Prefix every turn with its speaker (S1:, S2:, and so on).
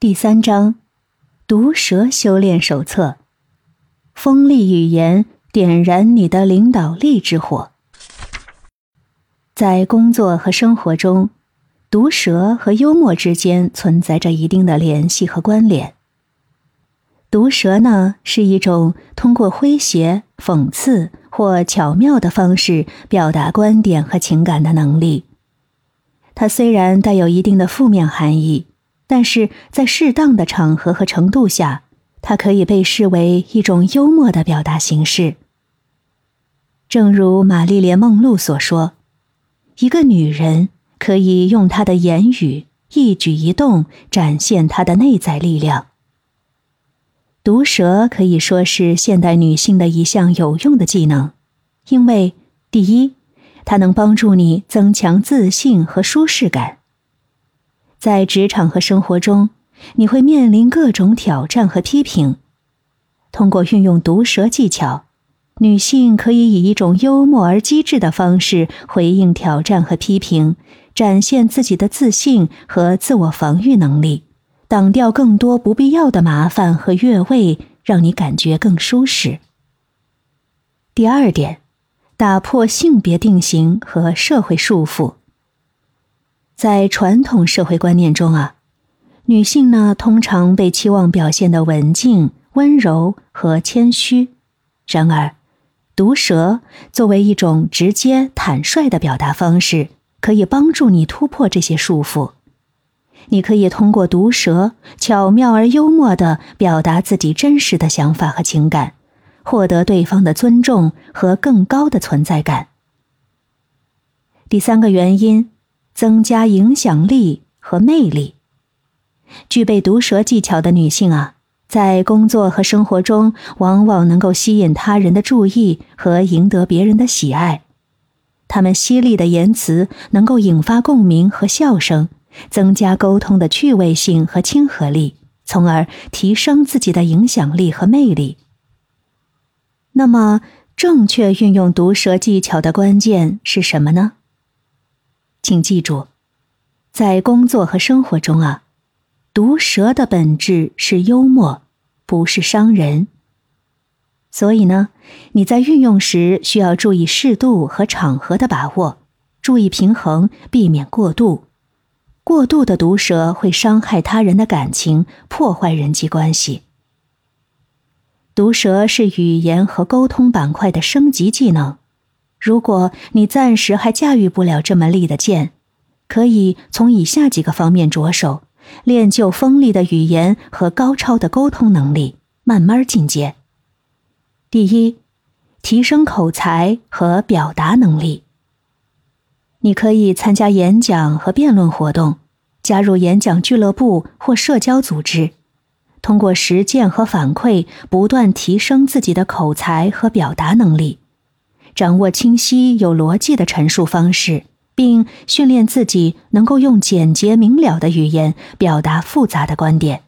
S1: 第三章，毒舌修炼手册。锋利语言点燃你的领导力之火。在工作和生活中，毒舌和幽默之间存在着一定的联系和关联。毒舌呢，是一种通过诙谐、讽刺或巧妙的方式表达观点和情感的能力。它虽然带有一定的负面含义。但是在适当的场合和程度下，它可以被视为一种幽默的表达形式。正如玛丽莲·梦露所说：“一个女人可以用她的言语、一举一动展现她的内在力量。”毒舌可以说是现代女性的一项有用的技能，因为第一，它能帮助你增强自信和舒适感。在职场和生活中，你会面临各种挑战和批评。通过运用毒舌技巧，女性可以以一种幽默而机智的方式回应挑战和批评，展现自己的自信和自我防御能力，挡掉更多不必要的麻烦和越位，让你感觉更舒适。第二点，打破性别定型和社会束缚。在传统社会观念中啊，女性呢通常被期望表现的文静、温柔和谦虚。然而，毒舌作为一种直接、坦率的表达方式，可以帮助你突破这些束缚。你可以通过毒舌巧妙而幽默的表达自己真实的想法和情感，获得对方的尊重和更高的存在感。第三个原因。增加影响力和魅力。具备毒舌技巧的女性啊，在工作和生活中往往能够吸引他人的注意和赢得别人的喜爱。她们犀利的言辞能够引发共鸣和笑声，增加沟通的趣味性和亲和力，从而提升自己的影响力和魅力。那么，正确运用毒舌技巧的关键是什么呢？请记住，在工作和生活中啊，毒舌的本质是幽默，不是伤人。所以呢，你在运用时需要注意适度和场合的把握，注意平衡，避免过度。过度的毒舌会伤害他人的感情，破坏人际关系。毒舌是语言和沟通板块的升级技能。如果你暂时还驾驭不了这门利的剑，可以从以下几个方面着手，练就锋利的语言和高超的沟通能力，慢慢进阶。第一，提升口才和表达能力。你可以参加演讲和辩论活动，加入演讲俱乐部或社交组织，通过实践和反馈，不断提升自己的口才和表达能力。掌握清晰有逻辑的陈述方式，并训练自己能够用简洁明了的语言表达复杂的观点。